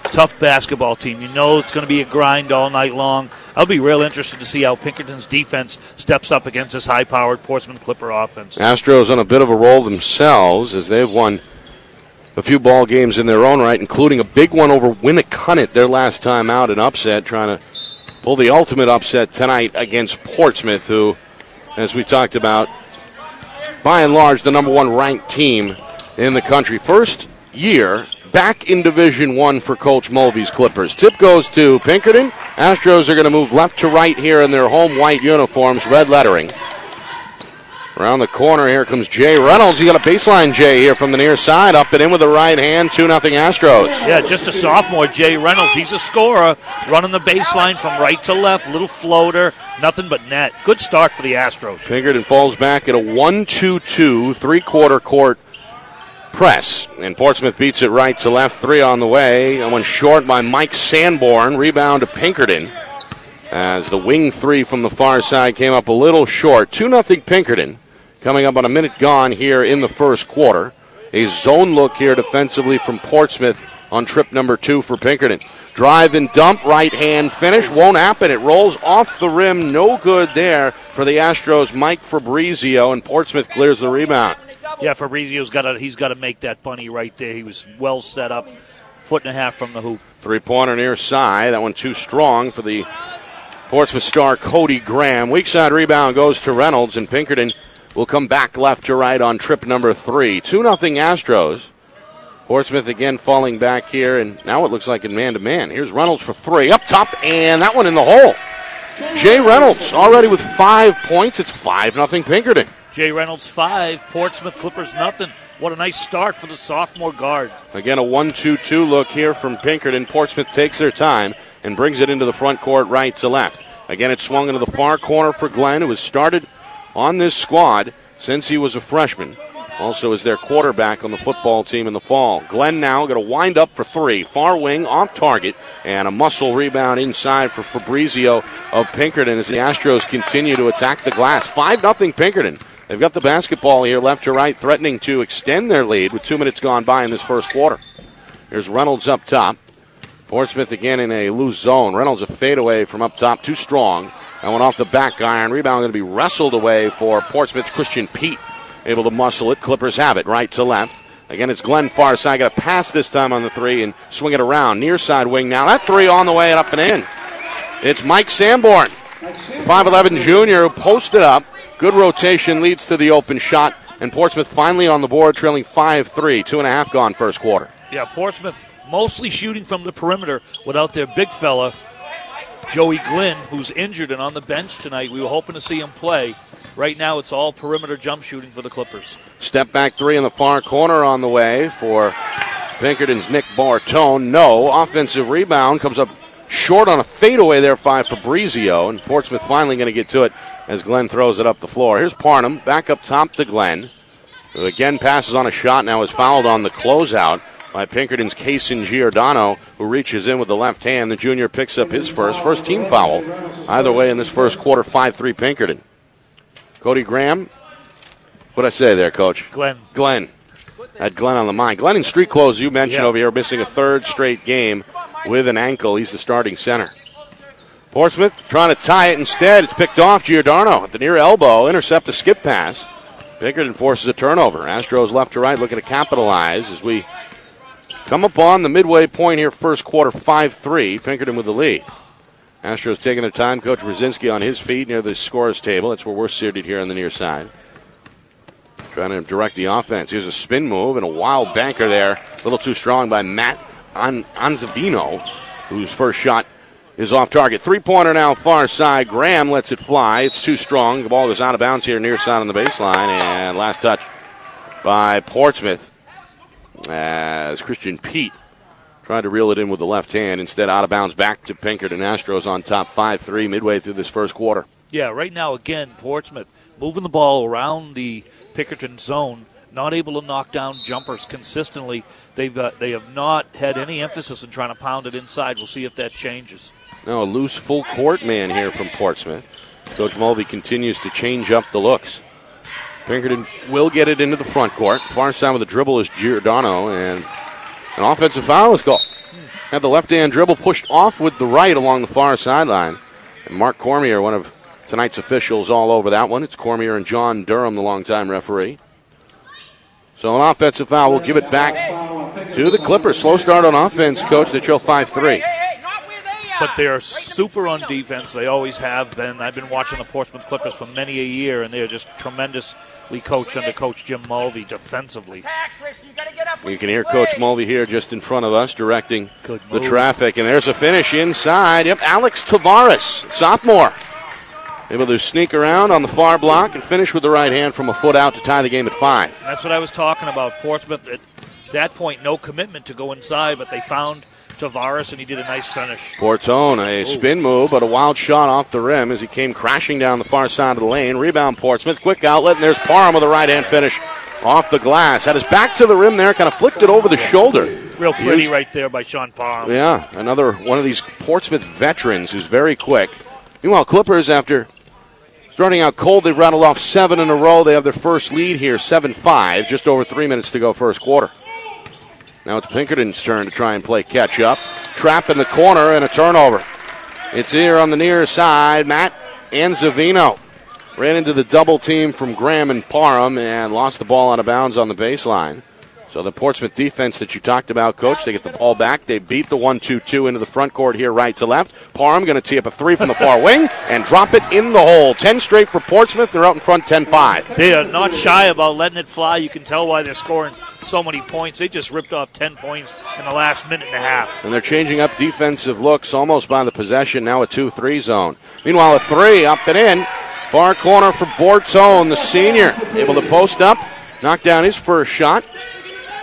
Tough basketball team. You know it's going to be a grind all night long. I'll be real interested to see how Pinkerton's defense steps up against this high-powered Portsmouth Clipper offense. Astros on a bit of a roll themselves as they've won a few ball games in their own right, including a big one over Winnacunnet their last time out, an upset, trying to pull the ultimate upset tonight against Portsmouth, who, as we talked about, by and large, the number one ranked team in the country. First year back in Division One for Coach Mulvey's Clippers. Tip goes to Pinkerton. Astros are going to move left to right here in their home white uniforms, red lettering. Around the corner, here comes Jay Reynolds. He got a baseline Jay here from the near side, up and in with the right hand, 2 0 Astros. Yeah, just a sophomore, Jay Reynolds. He's a scorer, running the baseline from right to left, little floater, nothing but net. Good start for the Astros. Pinkerton falls back at a 1 2 2, three quarter court press. And Portsmouth beats it right to left, three on the way. And one short by Mike Sanborn. Rebound to Pinkerton. As the wing three from the far side came up a little short. 2 0 Pinkerton. Coming up on a minute gone here in the first quarter. A zone look here defensively from Portsmouth on trip number two for Pinkerton. Drive and dump, right hand finish. Won't happen. It rolls off the rim. No good there for the Astros. Mike Fabrizio, and Portsmouth clears the rebound. Yeah, Fabrizio's got to he's got to make that bunny right there. He was well set up, foot and a half from the hoop. Three pointer near side. That one too strong for the Portsmouth star Cody Graham. Weak side rebound goes to Reynolds, and Pinkerton will come back left to right on trip number three. 2 0 Astros. Portsmouth again falling back here, and now it looks like in man to man. Here's Reynolds for three. Up top, and that one in the hole. Jay Reynolds already with five points. It's 5 0 Pinkerton. Jay Reynolds five, Portsmouth Clippers nothing. What a nice start for the sophomore guard. Again, a 1 2 2 look here from Pinkerton. Portsmouth takes their time and brings it into the front court right to left. Again, it's swung into the far corner for Glenn, who has started on this squad since he was a freshman. Also, is their quarterback on the football team in the fall. Glenn now going to wind up for three. Far wing, off target, and a muscle rebound inside for Fabrizio of Pinkerton as the Astros continue to attack the glass. 5 0 Pinkerton. They've got the basketball here left to right, threatening to extend their lead with two minutes gone by in this first quarter. Here's Reynolds up top. Portsmouth again in a loose zone. Reynolds a fadeaway from up top, too strong. That one off the back iron. Rebound going to be wrestled away for Portsmouth's Christian Pete. Able to muscle it. Clippers have it right to left. Again, it's Glenn far. Got a pass this time on the three and swing it around. Near side wing now. That three on the way and up and in. It's Mike Sanborn, 5'11 junior, who posted up. Good rotation leads to the open shot. And Portsmouth finally on the board, trailing 5 3. Two and a half gone first quarter. Yeah, Portsmouth mostly shooting from the perimeter without their big fella, Joey Glynn, who's injured and on the bench tonight. We were hoping to see him play. Right now, it's all perimeter jump shooting for the Clippers. Step back three in the far corner on the way for Pinkerton's Nick Bortone. No. Offensive rebound comes up short on a fadeaway there by Fabrizio, and Portsmouth finally going to get to it as Glenn throws it up the floor. Here's Parham back up top to Glenn, who again passes on a shot, now is fouled on the closeout by Pinkerton's Cason Giordano, who reaches in with the left hand. The junior picks up his first, first team foul. Either way, in this first quarter, 5 3 Pinkerton. Cody Graham. What'd I say there, Coach? Glenn. Glenn. Had Glenn on the mind. Glenn in street clothes, you mentioned Yeah. over here, missing a third straight game with an ankle. He's the starting center. Portsmouth trying to tie it instead. It's picked off Giordano at the near elbow. Intercept a skip pass. Pinkerton forces a turnover. Astros left to right looking to capitalize as we come upon the midway point here, first quarter 5 3. Pinkerton with the lead. Astros taking their time. Coach Brzezinski on his feet near the scorer's table. That's where we're seated here on the near side. Trying to direct the offense. Here's a spin move and a wild banker there. A little too strong by Matt An- Anzavino, whose first shot is off target. Three pointer now, far side. Graham lets it fly. It's too strong. The ball goes out of bounds here, near side on the baseline. And last touch by Portsmouth as Christian Pete tried to reel it in with the left hand. Instead, out of bounds back to Pinkerton. Astros on top 5 3 midway through this first quarter. Yeah, right now, again, Portsmouth moving the ball around the Pinkerton zone, not able to knock down jumpers consistently. They've uh, they have not had any emphasis in trying to pound it inside. We'll see if that changes. Now a loose full court man here from Portsmouth. Coach Mulvey continues to change up the looks. Pinkerton will get it into the front court. Far side with the dribble is Giordano, and an offensive foul is called. Had the left hand dribble pushed off with the right along the far sideline. And Mark Cormier, one of tonight's officials, all over that one. It's Cormier and John Durham, the longtime referee. So an offensive foul will give it back to the Clippers. Slow start on offense, coach. They trail 5 3. But they're super on defense. They always have been. I've been watching the Portsmouth Clippers for many a year, and they're just tremendous coached under Coach Jim Mulvey defensively. You can hear Coach Mulvey here just in front of us directing the traffic. And there's a finish inside. Yep, Alex Tavares, sophomore. Able to sneak around on the far block and finish with the right hand from a foot out to tie the game at five. That's what I was talking about. Portsmouth at that point, no commitment to go inside, but they found Tavares and he did a nice finish. Bortone, a oh. spin move, but a wild shot off the rim as he came crashing down the far side of the lane. Rebound Portsmouth, quick outlet, and there's Parham with a right hand finish off the glass. Had his back to the rim there, kind of flicked it over the shoulder. Real pretty Used- right there by Sean Parham. Yeah, another one of these Portsmouth veterans who's very quick. Meanwhile, Clippers, after starting out cold, they've rattled off seven in a row. They have their first lead here, 7 5, just over three minutes to go, first quarter. Now it's Pinkerton's turn to try and play catch up. Trap in the corner and a turnover. It's here on the near side. Matt Anzavino ran into the double team from Graham and Parham and lost the ball out of bounds on the baseline. So the Portsmouth defense that you talked about, coach, they get the ball back. They beat the 1 2 2 into the front court here, right to left. Parham going to tee up a three from the far wing and drop it in the hole. 10 straight for Portsmouth. They're out in front 10 5. They are not shy about letting it fly. You can tell why they're scoring so many points. They just ripped off 10 points in the last minute and a half. And they're changing up defensive looks almost by the possession. Now a 2 3 zone. Meanwhile, a three up and in. Far corner for Bortone, the senior. Able to post up, knock down his first shot.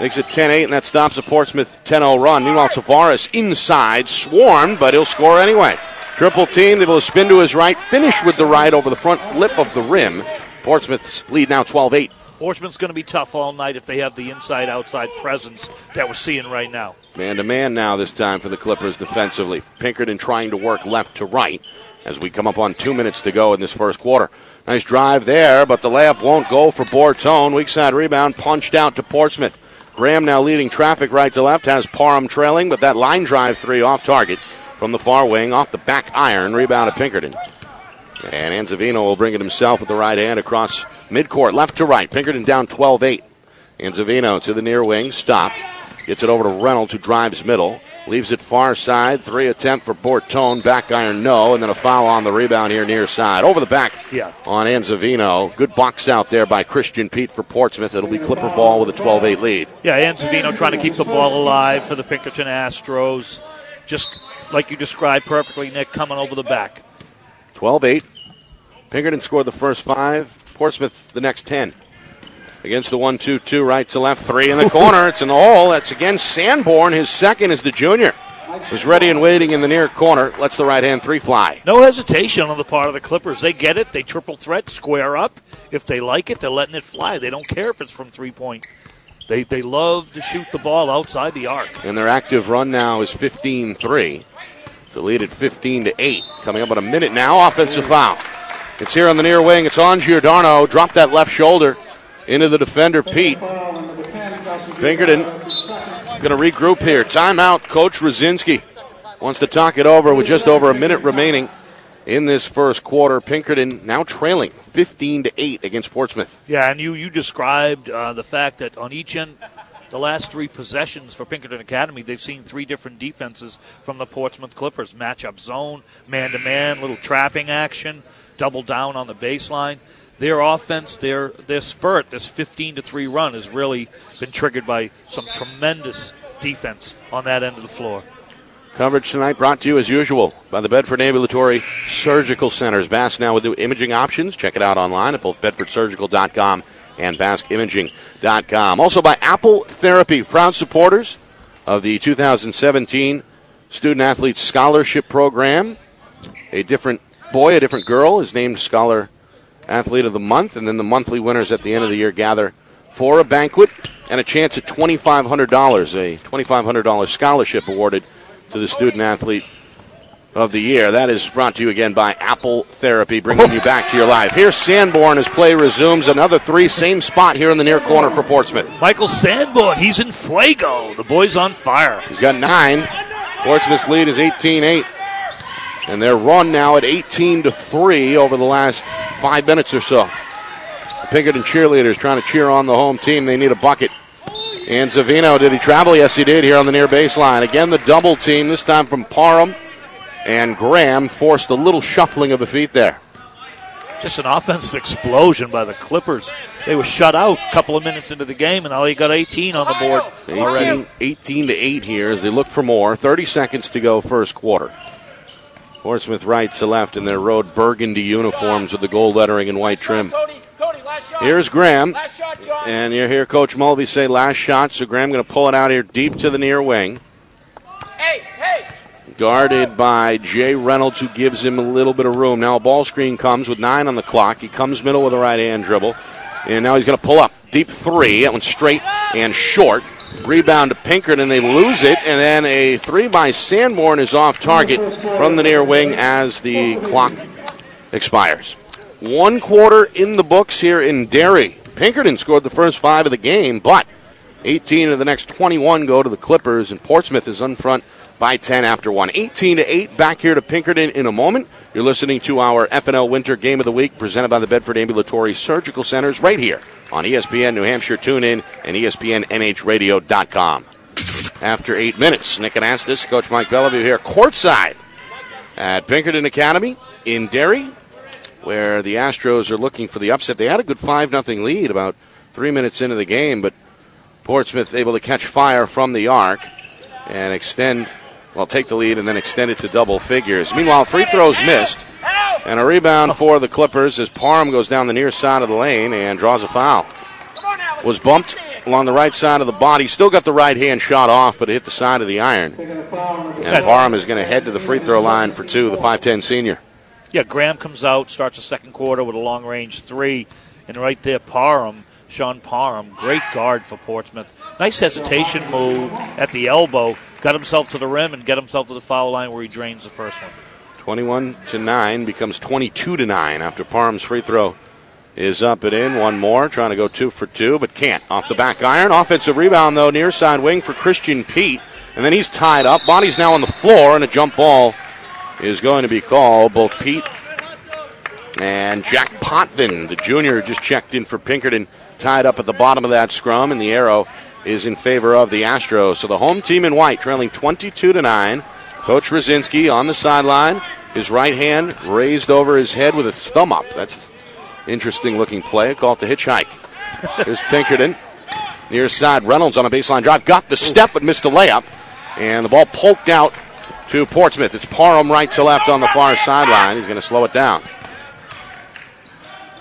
Makes it 10 8, and that stops a Portsmouth 10 0 run. Meanwhile, Tavares inside, swarmed, but he'll score anyway. Triple team, able to spin to his right, finish with the right over the front lip of the rim. Portsmouth's lead now 12 8. Portsmouth's going to be tough all night if they have the inside outside presence that we're seeing right now. Man to man now this time for the Clippers defensively. Pinkerton trying to work left to right as we come up on two minutes to go in this first quarter. Nice drive there, but the layup won't go for Bortone. Weak side rebound punched out to Portsmouth. Graham now leading traffic right to left, has Parham trailing, but that line drive three off target from the far wing, off the back iron, rebound to Pinkerton. And Anzavino will bring it himself with the right hand across midcourt, left to right. Pinkerton down 12 8. Anzavino to the near wing, stop. Gets it over to Reynolds, who drives middle. Leaves it far side. Three attempt for Bortone. Back iron, no. And then a foul on the rebound here near side. Over the back Yeah. on Anzavino. Good box out there by Christian Pete for Portsmouth. It'll be Clipper ball with a 12 8 lead. Yeah, Anzavino trying to keep the ball alive for the Pinkerton Astros. Just like you described perfectly, Nick, coming over the back. 12 8. Pinkerton scored the first five. Portsmouth the next 10. Against the 1 2 2, right to left, three in the corner. It's in the hole. That's again Sanborn. His second is the junior. Was ready and waiting in the near corner. Lets the right hand three fly. No hesitation on the part of the Clippers. They get it. They triple threat, square up. If they like it, they're letting it fly. They don't care if it's from three point. They, they love to shoot the ball outside the arc. And their active run now is 15 3. To lead at 15 to 8. Coming up in a minute now. Offensive foul. It's here on the near wing. It's on Giordano. Drop that left shoulder into the defender, Pete. Pinkerton going to regroup here. Timeout. Coach Rosinski wants to talk it over with just over a minute remaining in this first quarter. Pinkerton now trailing 15 to 8 against Portsmouth. Yeah, and you, you described uh, the fact that on each end, the last three possessions for Pinkerton Academy, they've seen three different defenses from the Portsmouth Clippers matchup zone, man to man, little trapping action, double down on the baseline. Their offense, their their spurt, this 15 to 3 run has really been triggered by some tremendous defense on that end of the floor. Coverage tonight brought to you as usual by the Bedford Ambulatory Surgical Centers. BASC now with new imaging options. Check it out online at both bedfordsurgical.com and baskimaging.com. Also by Apple Therapy, proud supporters of the 2017 Student Athlete Scholarship Program. A different boy, a different girl is named Scholar Athlete of the Month, and then the monthly winners at the end of the year gather for a banquet and a chance at $2,500, a $2,500 scholarship awarded to the student athlete of the year. That is brought to you again by Apple Therapy, bringing you back to your life. Here's Sanborn as play resumes. Another three, same spot here in the near corner for Portsmouth. Michael Sanborn, he's in fuego. The boy's on fire. He's got nine. Portsmouth's lead is 18 8. And their run now at 18 to 3 over the last five minutes or so. The Pinkerton cheerleaders trying to cheer on the home team. They need a bucket. Anzavino, did he travel? Yes, he did here on the near baseline. Again, the double team, this time from Parham. And Graham forced a little shuffling of the feet there. just an offensive explosion by the Clippers. They were shut out a couple of minutes into the game, and now they got 18 on the board 18, already. 18 to 8 here as they look for more. 30 seconds to go, first quarter. Portsmouth right to left in their road burgundy uniforms with the gold lettering and white trim. Here's Graham, and you hear Coach Mulvey say last shot, so Graham going to pull it out here deep to the near wing. Guarded by Jay Reynolds, who gives him a little bit of room. Now a ball screen comes with nine on the clock. He comes middle with a right hand dribble. And now he's going to pull up. Deep three. That one's straight and short. Rebound to Pinkerton. and They lose it. And then a three by Sanborn is off target from the near wing as the clock expires. One quarter in the books here in Derry. Pinkerton scored the first five of the game, but 18 of the next 21 go to the Clippers, and Portsmouth is on front by 10 after one. 18 to 8. Back here to Pinkerton in a moment. You're listening to our FNL Winter Game of the Week presented by the Bedford Ambulatory Surgical Centers right here on ESPN New Hampshire TuneIn and E ESPNNHradio.com. After eight minutes, Nick Anastas, Coach Mike Bellevue here courtside at Pinkerton Academy in Derry, where the Astros are looking for the upset. They had a good 5 0 lead about three minutes into the game, but Portsmouth able to catch fire from the arc and extend, well, take the lead and then extend it to double figures. Meanwhile, free throws missed, and a rebound for the Clippers as Parham goes down the near side of the lane and draws a foul. Was bumped along the right side of the body. Still got the right hand shot off, but it hit the side of the iron. And Parham is going to head to the free throw line for two, the 5'10 senior. Yeah, Graham comes out, starts the second quarter with a long range three, and right there, Parham, Sean Parham, great guard for Portsmouth. Nice hesitation move at the elbow, got himself to the rim and get himself to the foul line where he drains the first one. 21 to 9 becomes 22 to 9 after Parham's free throw is up and in. One more, trying to go two for two, but can't. Off the back iron. Offensive rebound, though, near side wing for Christian Pete. And then he's tied up. Body's now on the floor, and a jump ball is going to be called. Both Pete and Jack Potvin, the junior, just checked in for Pinkerton, tied up at the bottom of that scrum, and the arrow is in favor of the Astros. So the home team in white trailing 22 to 9. Coach Rosinski on the sideline, his right hand raised over his head with his thumb up. That's interesting looking play. Call it the hitchhike. Here's Pinkerton. Near side, Reynolds on a baseline drive. Got the step, but missed a layup. And the ball poked out to Portsmouth. It's Parham right to left on the far sideline. He's going to slow it down.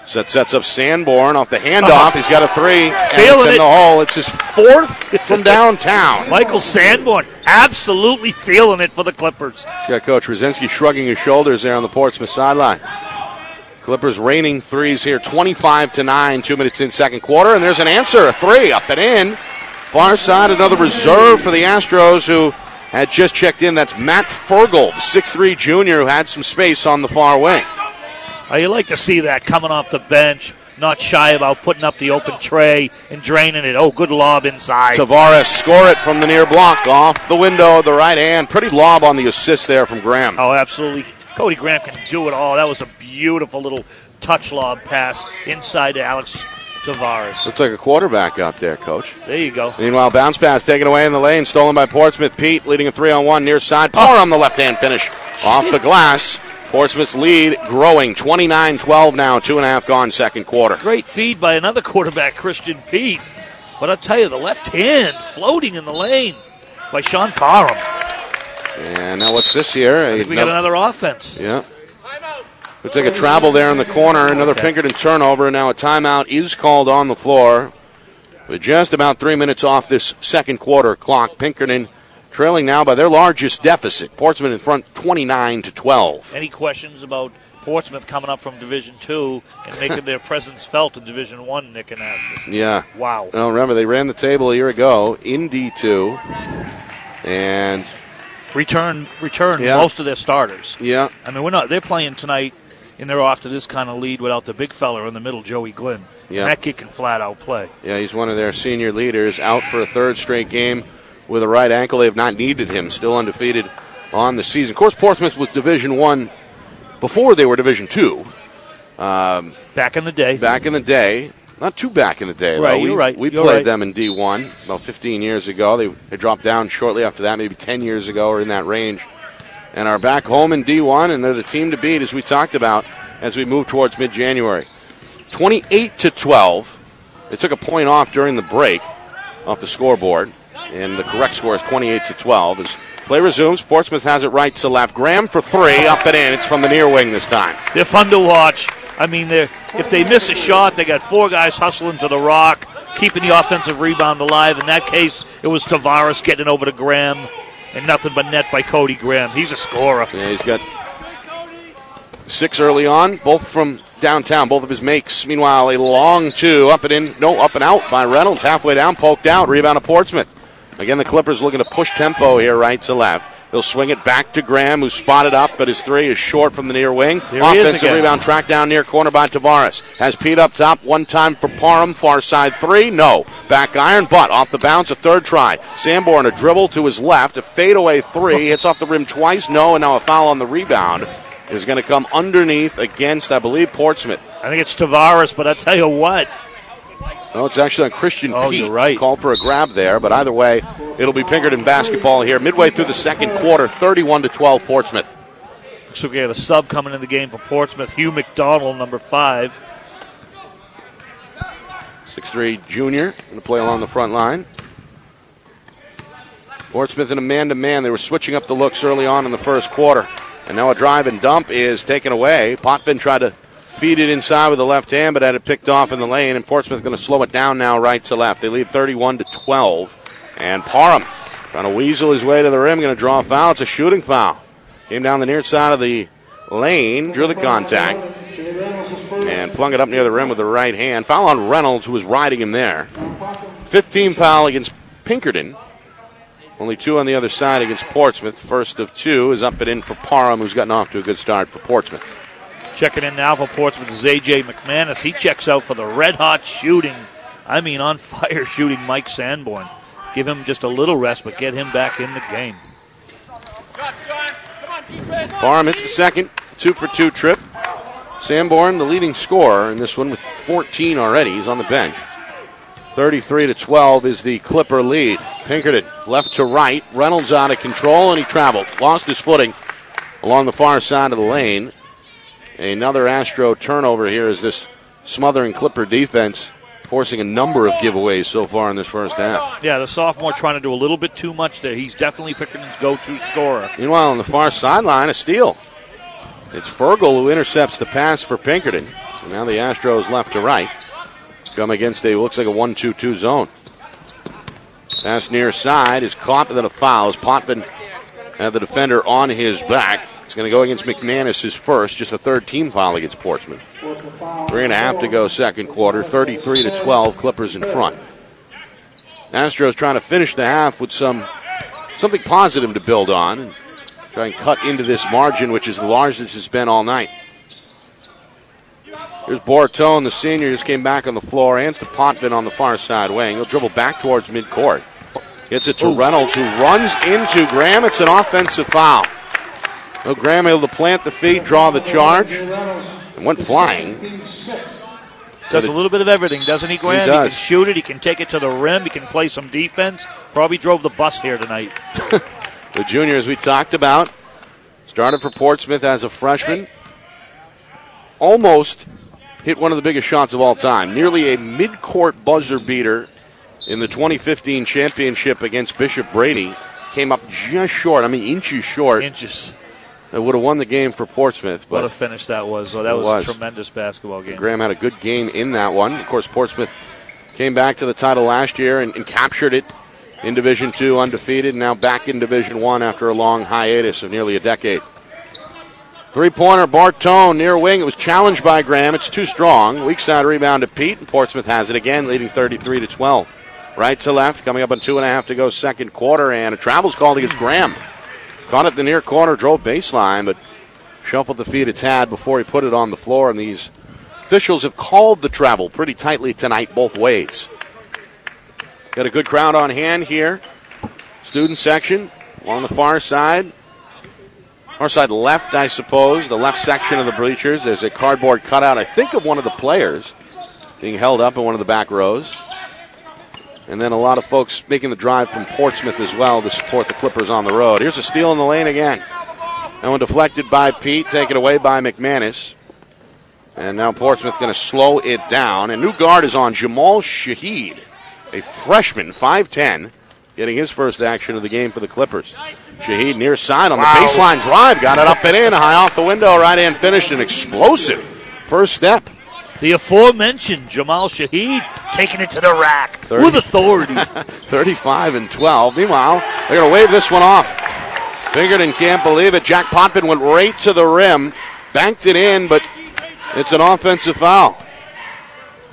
So that sets up Sanborn off the handoff. Uh-huh. He's got a three. Feeling in it. the hole. It's his fourth from downtown. Michael Sanborn absolutely feeling it for the Clippers. He's got Coach Rosinski shrugging his shoulders there on the Portsmouth sideline. Clippers raining threes here, 25 to 9, two minutes in second quarter, and there's an answer, a three up and in. Far side, another reserve for the Astros who had just checked in. That's Matt Fergal, 6'3 junior, who had some space on the far wing. Oh, you like to see that coming off the bench, not shy about putting up the open trey and draining it. Oh, good lob inside. Tavares score it from the near block, off the window the right hand. Pretty lob on the assist there from Graham. Oh, absolutely. Cody Graham can do it all. That was a beautiful little touch lob pass inside to Alex Tavares. Looks like a quarterback out there, Coach. There you go. Meanwhile, bounce pass taken away in the lane, stolen by Portsmouth. Pete leading a three on one near side. Power on the left hand finish off the glass. Portsmouth's lead growing 29 12 now, two and a half gone second quarter. Great feed by another quarterback, Christian Pete. But I'll tell you, the left hand floating in the lane by Sean Parham. And now what's this here? We got another offense. Yeah. We take a travel there in the corner. Another Pinkerton turnover, and now a timeout is called on the floor. With just about three minutes off this second quarter clock, Pinkerton trailing now by their largest deficit. Portsmouth in front, 29 to 12. Any questions about Portsmouth coming up from Division Two and making their presence felt in Division One, Nick Anastas? Yeah. Wow. Well, remember they ran the table a year ago in D two, and Return return Yeah. most of their starters. yeah, I mean, we're not. They're playing tonight, and they're off to this kind of lead without the big fella in the middle, Joey Glynn. Yeah. And that kid can flat out play. yeah, he's one of their senior leaders, out for a third straight game with a right ankle. They have not needed him, still undefeated on the season. Of course, Portsmouth was Division one before they were Division two. Um, Back in the day, back in the day. Not too back in the day, Right, though. We, right, We you're played right. them in D1 about 15 years ago. They, they dropped down shortly after that, maybe 10 years ago or in that range, and are back home in D1, and they're the team to beat, as we talked about as we move towards mid January. 28 to 12. They took a point off during the break off the scoreboard, and the correct score is 28 to 12. As play resumes, Portsmouth has it right to left. Graham for three, up and in. It's from the near wing this time. They're fun to watch. I mean, they're, if they miss a shot, they got four guys hustling to the rock, keeping the offensive rebound alive. In that case, it was Tavares getting over to Graham, and nothing but net by Cody Graham. He's a scorer. Yeah, he's got six early on, both from downtown, both of his makes. Meanwhile, a long two, up and in, no, up and out by Reynolds, halfway down, poked out, rebound to Portsmouth. Again, the Clippers looking to push tempo here, right to left. They'll swing it back to Graham, who's spotted up, but his three is short from the near wing. There he is Offensive rebound tracked down near corner by Tavares. Has Pete up top, one time for Parham, far side three, no. Back iron, but off the bounce, a third try. Sanborn, a dribble to his left, a fadeaway three, hits off the rim twice, no, and now a foul on the rebound is going to come underneath against, I believe, Portsmouth. I think it's Tavares, but I tell you what, No, it's actually on Christian Oh, Pete. right. Called for a grab there, but either way, it'll be Pinkerton basketball here. Midway through the second quarter, 31 to 12 Portsmouth. looks like we got a sub coming in the game for Portsmouth. Hugh McDonald, number five. 6'3 junior, going to play along the front line. Portsmouth in a man to man. They were switching up the looks early on in the first quarter. And now a drive and dump is taken away. Potvin tried to feed it inside with the left hand, but had it picked off in the lane. And Portsmouth going to slow it down now, right to left. They lead 31 to 12. And Parham trying to weasel his way to the rim, going to draw a foul. It's a shooting foul. Came down the near side of the lane, drew the contact, and flung it up near the rim with the right hand. Foul on Reynolds, who was riding him there. 15 foul against Pinkerton. Only two on the other side against Portsmouth. First of two is up and in for Parham, who's gotten off to a good start for Portsmouth. Checking in now for Portsmouth is AJ McManus. He checks out for the red hot shooting. I mean, on fire shooting Mike Sanborn. Give him just a little rest, but get him back in the game. Parham hits the second, two for two trip. Sanborn, the leading scorer in this one with 14 already. He's on the bench. 33 to 12 is the Clipper lead. Pinkerton left to right. Reynolds out of control and he traveled. Lost his footing along the far side of the lane. Another Astro turnover here as this smothering Clipper defense forcing a number of giveaways so far in this first half. Yeah, the sophomore trying to do a little bit too much there. He's definitely Pinkerton's go-to scorer. Meanwhile, on the far sideline, a steal. It's Fergal who intercepts the pass for Pinkerton. And now the Astros left to right. Come against a looks like a 1 2 2 zone. Pass near side is caught, but then a foul. Potvin had the defender on his back. It's going to go against McManus his first, just a third team foul against Portsmouth. Three and a half to go, second quarter. 33 to 12, Clippers in front. Astros trying to finish the half with some something positive to build on and try and cut into this margin, which is the largest it's been all night. Here's Bortone, the senior, just came back on the floor. Hands to Potvin on the far side wing. He'll dribble back towards midcourt. Gets it to Reynolds, who runs into Graham. It's an offensive foul. Well, Graham able to plant the feet, draw the charge, and went flying. Does a little bit of everything, doesn't he, Graham? He does. can shoot it. He can take it to the rim. He can play some defense. Probably drove the bus here tonight. The junior, as we talked about, started for Portsmouth as a freshman. Almost hit one of the biggest shots of all time. Nearly a mid-court buzzer beater in the 2015 championship against Bishop Brady. Came up just short. I mean, inches short. Inches. It would have won the game for Portsmouth, What a finish that was. Oh, that was, was. a tremendous basketball game. Graham had a good game in that one. Of course, Portsmouth came back to the title last year and, and captured it in Division Two, undefeated. Now back in Division One after a long hiatus of nearly a decade. Three-pointer, Bortone near wing. It was challenged by Graham. It's too strong. Weak side rebound to Pete, and Portsmouth has it again, leading 33 to 12. Right to left, coming up on two and a half to go, second quarter, and a travel's called against Graham. Caught at the near corner, drove baseline, but shuffled the feet it's had before he put it on the floor. And these officials have called the travel pretty tightly tonight, both ways. Got a good crowd on hand here. Student section along the far side. Far side left, I suppose, the left section of the bleachers. There's a cardboard cutout, I think, of one of the players being held up in one of the back rows. And then a lot of folks making the drive from Portsmouth as well to support the Clippers on the road. Here's a steal in the lane again. That one deflected by Pete, taken away by McManus. And now Portsmouth going to slow it down. And new guard is on Jamal Shahid, a freshman, 5'10, getting his first action of the game for the Clippers. Shahid near side on the baseline drive, got it up and in, high off the window, right hand finished, an explosive first step. The aforementioned Jamal Shahid taking it to the rack Thirty. with authority. 35 and 12. Meanwhile, they're going to wave this one off. Pinkerton can't believe it. Jack Potvin went right to the rim, banked it in, but it's an offensive foul.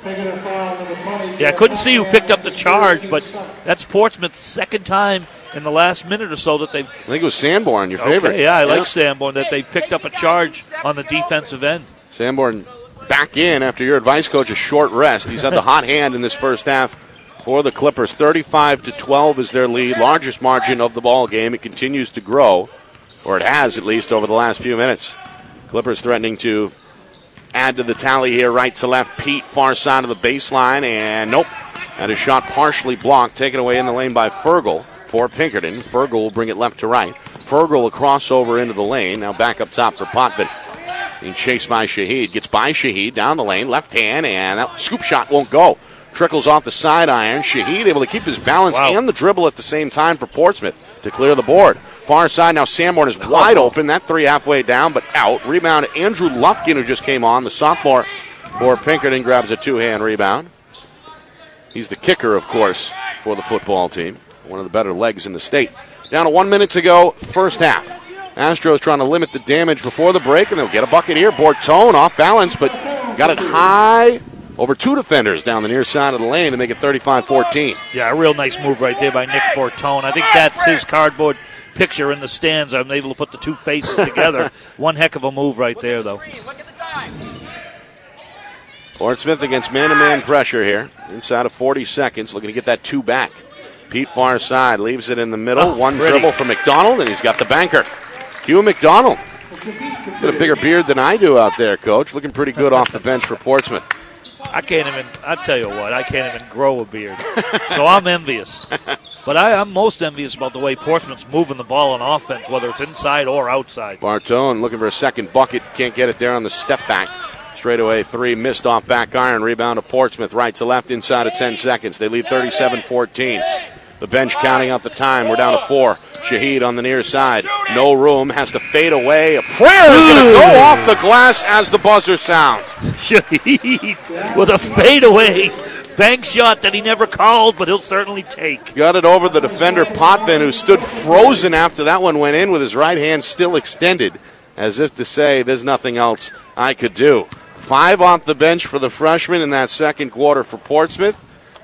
yeah, I couldn't see who picked up the charge, but that's Portsmouth's second time in the last minute or so that they've. I think it was Sanborn, your favorite. Okay, yeah, I like Sanborn that they've picked up a charge on the defensive end. Sanborn back in after your advice coach a short rest. He's had the hot hand in this first half for the Clippers. 35 to 12 is their lead, largest margin of the ball game. It continues to grow, or it has at least over the last few minutes. Clippers threatening to add to the tally here, right to left. Pete, far side of the baseline, and nope. Had a shot partially blocked, taken away in the lane by Fergal for Pinkerton. Fergal will bring it left to right. Fergal will cross over into the lane. Now back up top for Potvin. Being chased by Shahid. Gets by Shahid down the lane, left hand, and that scoop shot won't go. Trickles off the side iron. Shahid able to keep his balance Wow. and the dribble at the same time for Portsmouth to clear the board. Far side now Sanborn is oh, wide open. That three halfway down, but out. Rebound Andrew Lufkin, who just came on, the sophomore for Pinkerton, grabs a two hand rebound. He's the kicker, of course, for the football team. One of the better legs in the state. Down to one minute to go, first half. Astros trying to limit the damage before the break, and they'll get a bucket here. Bortone off balance, but got it high over two defenders down the near side of the lane to make it 35 14. Yeah, a real nice move right there by Nick Bortone. I think that's his cardboard picture in the stands. I'm able to put the two faces together. One heck of a move right there, though. Portsmouth against man to man pressure here. Inside of 40 seconds, looking to get that two back. Pete far side leaves it in the middle. Oh, One pretty. dribble for McDonald, and he's got the banker. Hugh McDonald. Got a bigger beard than I do out there, coach. Looking pretty good off the bench for Portsmouth. I can't even. I tell you what, I can't even grow a beard, so I'm envious. But I, I'm most envious about the way Portsmouth's moving the ball on offense, whether it's inside or outside. Bortone looking for a second bucket. Can't get it there on the step back. Straight away three, missed off back iron. Rebound to Portsmouth, right to left inside of 10 seconds. They lead 37 14. The bench counting out the time. We're down to four. Shahid on the near side. No room. Has to fade away. A prayer is going to go off the glass as the buzzer sounds. Shahid with a fadeaway bank shot that he never called, but he'll certainly take. Got it over the defender Potvin, who stood frozen after that one went in with his right hand still extended, as if to say, "There's nothing else I could do." Five off the bench for the freshman in that second quarter for Portsmouth,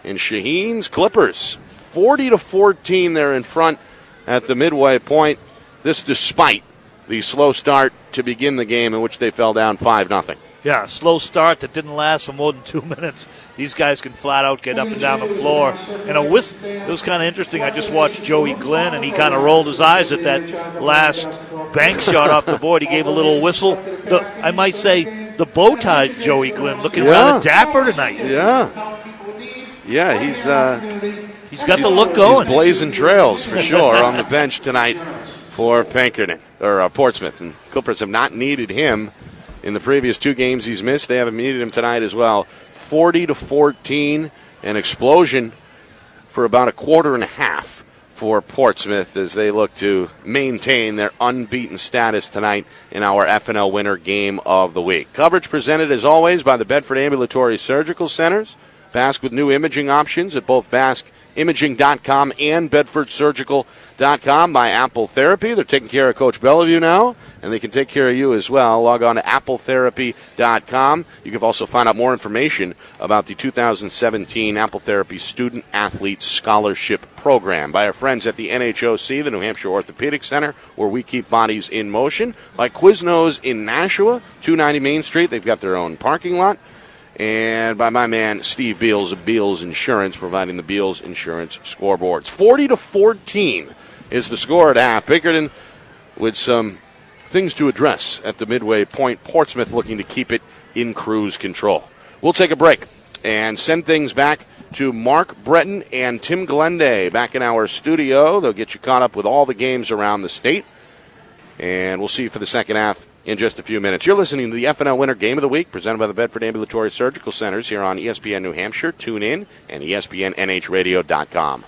and Shaheen's Clippers, 40 to 14. They're in front at the midway point. This despite the slow start to begin the game, in which they fell down five nothing. Yeah, slow start that didn't last for more than two minutes. These guys can flat out get up and down the floor. And a whist. It was kind of interesting. I just watched Joey Glenn, and he kind of rolled his eyes at that last bank shot off the board. He gave a little whistle. The, I might say the bow tie Joey Glenn looking Yeah. rather dapper tonight. Yeah, yeah, he's. Uh, He's got the look going. He's blazing trails for sure on the bench tonight for Pinkerton or uh, Portsmouth, and Clippers have not needed him in the previous two games he's missed. They haven't needed him tonight as well. Forty to fourteen, an explosion for about a quarter and a half for Portsmouth as they look to maintain their unbeaten status tonight in our FNL Winter Game of the Week. Coverage presented as always by the Bedford Ambulatory Surgical Centers. BASC with new imaging options at both baskimaging.com and bedfordsurgical.com by Apple Therapy. They're taking care of Coach Bellevue now, and they can take care of you as well. Log on to appletherapy.com. You can also find out more information about the 2017 Apple Therapy Student Athlete Scholarship Program by our friends at the NHOC, the New Hampshire Orthopedic Center, where we keep bodies in motion. By Quiznos in Nashua, 290 Main Street. They've got their own parking lot and by my man Steve Beals of Beals Insurance, providing the Beals Insurance scoreboards. 40 to 14 is the score at half. Pinkerton with some things to address at the midway point. Portsmouth looking to keep it in cruise control. We'll take a break and send things back to Mark Breton and Tim Glenday back in our studio. They'll get you caught up with all the games around the state. And we'll see you for the second half in just a few minutes. You're listening to the FNL Winter Game of the Week presented by the Bedford Ambulatory Surgical Centers here on ESPN New Hampshire. Tune in and ESPNNHradio.com.